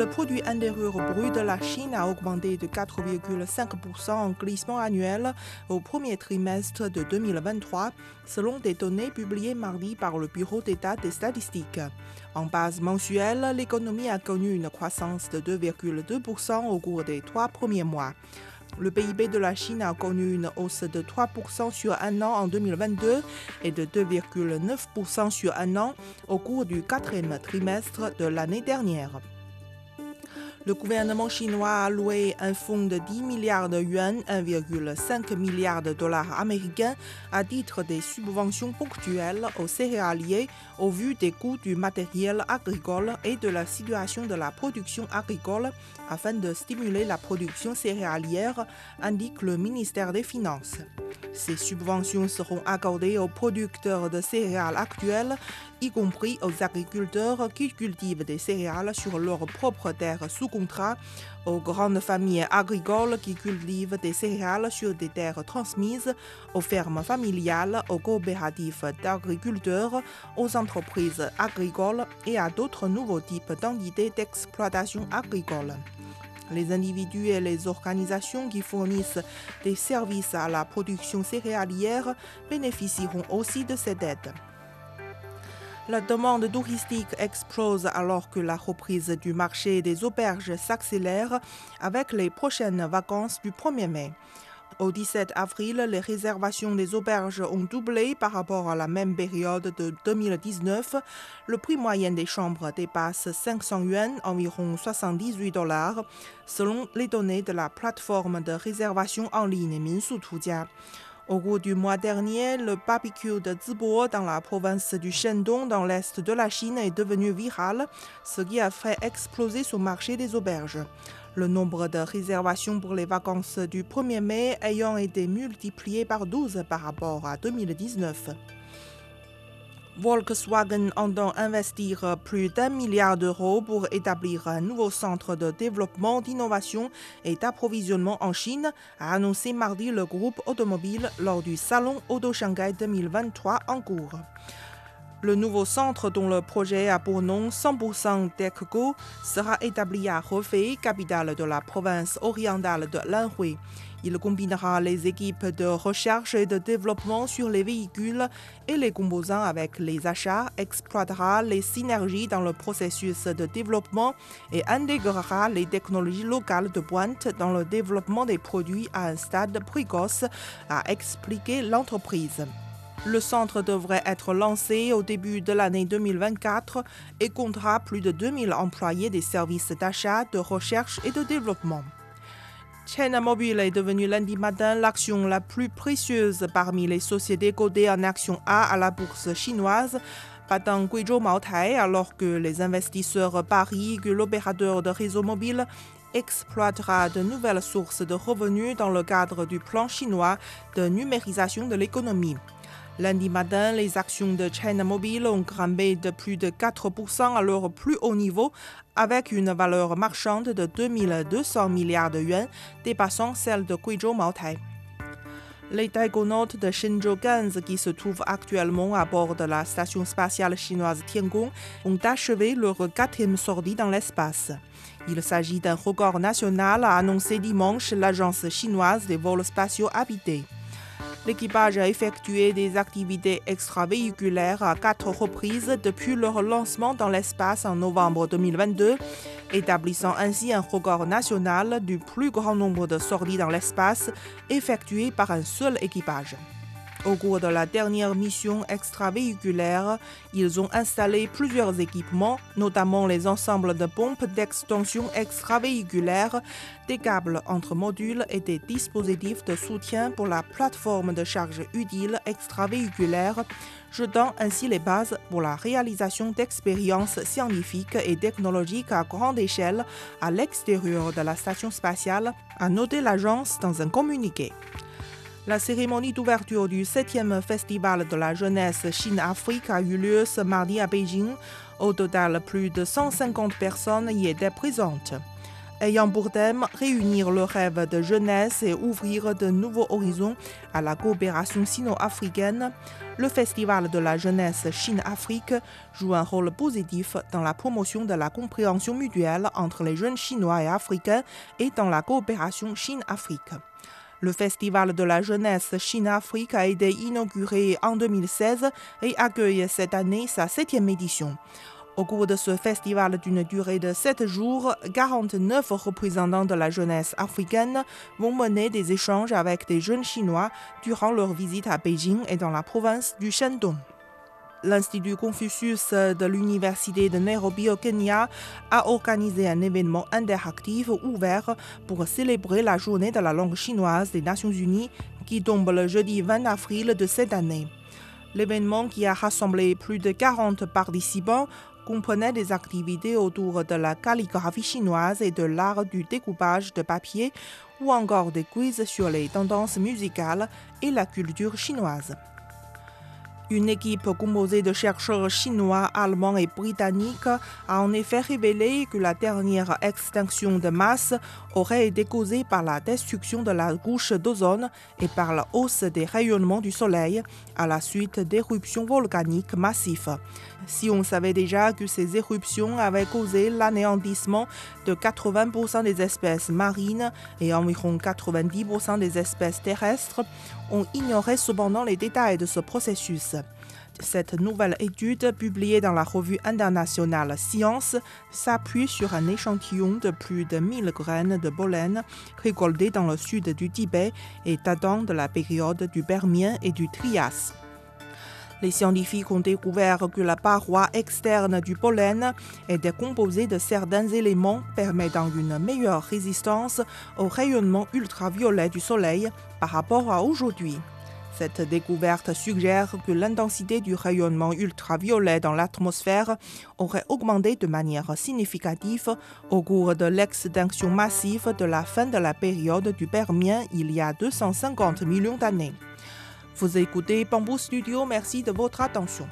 Le produit intérieur brut de la Chine a augmenté de 4,5% en glissement annuel au premier trimestre de 2023, selon des données publiées mardi par le Bureau d'État des statistiques. En base mensuelle, l'économie a connu une croissance de 2,2% au cours des trois premiers mois. Le PIB de la Chine a connu une hausse de 3% sur un an en 2022 et de 2,9% sur un an au cours du quatrième trimestre de l'année dernière. Le gouvernement chinois a alloué un fonds de 10 milliards de yuan, 1,5 milliard de dollars américains, à titre des subventions ponctuelles aux céréaliers au vu des coûts du matériel agricole et de la situation de la production agricole afin de stimuler la production céréalière, indique le ministère des Finances. Ces subventions seront accordées aux producteurs de céréales actuels, y compris aux agriculteurs qui cultivent des céréales sur leur propre terre sous contrat, aux grandes familles agricoles qui cultivent des céréales sur des terres transmises, aux fermes familiales, aux coopératives d'agriculteurs, aux entreprises agricoles et à d'autres nouveaux types d'entités d'exploitation agricole. Les individus et les organisations qui fournissent des services à la production céréalière bénéficieront aussi de cette aide. La demande touristique explose alors que la reprise du marché des auberges s'accélère avec les prochaines vacances du 1er mai. Au 17 avril, les réservations des auberges ont doublé par rapport à la même période de 2019. Le prix moyen des chambres dépasse 500 yuan, environ 78 dollars, selon les données de la plateforme de réservation en ligne Minsu. Au cours du mois dernier, le barbecue de Zibo dans la province du Shandong, dans l'est de la Chine, est devenu viral, ce qui a fait exploser ce marché des auberges. Le nombre de réservations pour les vacances du 1er mai ayant été multiplié par 12 par rapport à 2019. Volkswagen entend investir plus d'un milliard d'euros pour établir un nouveau centre de développement, d'innovation et d'approvisionnement en Chine, a annoncé mardi le groupe automobile lors du Salon Auto Shanghai 2023 en cours. Le nouveau centre, dont le projet a pour nom 100% TechGo, sera établi à Hefei, capitale de la province orientale de l'Anhui. Il combinera les équipes de recherche et de développement sur les véhicules et les composants avec les achats, exploitera les synergies dans le processus de développement et intégrera les technologies locales de pointe dans le développement des produits à un stade précoce, a expliqué l'entreprise. Le centre devrait être lancé au début de l'année 2024 et comptera plus de 2000 employés des services d'achat, de recherche et de développement. China Mobile est devenue lundi matin l'action la plus précieuse parmi les sociétés cotées en action A à la bourse chinoise, battant Guizhou Maotai alors que les investisseurs parient que l'opérateur de réseau mobile exploitera de nouvelles sources de revenus dans le cadre du plan chinois de numérisation de l'économie. Lundi matin, les actions de China Mobile ont grimpé de plus de 4% à leur plus haut niveau, avec une valeur marchande de 2200 milliards de yuan, dépassant celle de Guizhou Maotai. Les taïgonautes de Shenzhou Ganz, qui se trouvent actuellement à bord de la station spatiale chinoise Tiangong, ont achevé leur quatrième sortie dans l'espace. Il s'agit d'un record national, a annoncé dimanche l'agence chinoise des vols spatiaux habités. L'équipage a effectué des activités extravéhiculaires à quatre reprises depuis leur lancement dans l'espace en novembre 2022, établissant ainsi un record national du plus grand nombre de sorties dans l'espace effectuées par un seul équipage. Au cours de la dernière mission extravéhiculaire, ils ont installé plusieurs équipements, notamment les ensembles de pompes d'extension extravéhiculaire, des câbles entre modules et des dispositifs de soutien pour la plateforme de charge utile extravéhiculaire, jetant ainsi les bases pour la réalisation d'expériences scientifiques et technologiques à grande échelle à l'extérieur de la station spatiale, a noté l'agence dans un communiqué. La cérémonie d'ouverture du 7e Festival de la jeunesse Chine-Afrique a eu lieu ce mardi à Beijing. Au total, plus de 150 personnes y étaient présentes. Ayant pour thème réunir le rêve de jeunesse et ouvrir de nouveaux horizons à la coopération sino-africaine, le Festival de la jeunesse Chine-Afrique joue un rôle positif dans la promotion de la compréhension mutuelle entre les jeunes Chinois et Africains et dans la coopération Chine-Afrique. Le Festival de la jeunesse Chine-Afrique a été inauguré en 2016 et accueille cette année sa septième édition. Au cours de ce festival d'une durée de 7 jours, 49 représentants de la jeunesse africaine vont mener des échanges avec des jeunes Chinois durant leur visite à Beijing et dans la province du Shandong. L'Institut Confucius de l'Université de Nairobi au Kenya a organisé un événement interactif ouvert pour célébrer la journée de la langue chinoise des Nations Unies qui tombe le jeudi 20 avril de cette année. L'événement qui a rassemblé plus de 40 participants comprenait des activités autour de la calligraphie chinoise et de l'art du découpage de papier ou encore des quiz sur les tendances musicales et la culture chinoise. Une équipe composée de chercheurs chinois, allemands et britanniques a en effet révélé que la dernière extinction de masse aurait été causée par la destruction de la couche d'ozone et par la hausse des rayonnements du Soleil à la suite d'éruptions volcaniques massives. Si on savait déjà que ces éruptions avaient causé l'anéantissement de 80% des espèces marines et environ 90% des espèces terrestres, on ignorait cependant les détails de ce processus. Cette nouvelle étude, publiée dans la revue internationale Science, s'appuie sur un échantillon de plus de 1000 graines de pollen récoltées dans le sud du Tibet et datant de la période du Permien et du Trias. Les scientifiques ont découvert que la paroi externe du pollen était composée de certains éléments permettant une meilleure résistance au rayonnement ultraviolet du Soleil par rapport à aujourd'hui. Cette découverte suggère que l'intensité du rayonnement ultraviolet dans l'atmosphère aurait augmenté de manière significative au cours de l'extinction massive de la fin de la période du Permien il y a 250 millions d'années. Vous écoutez Bamboo Studio, merci de votre attention.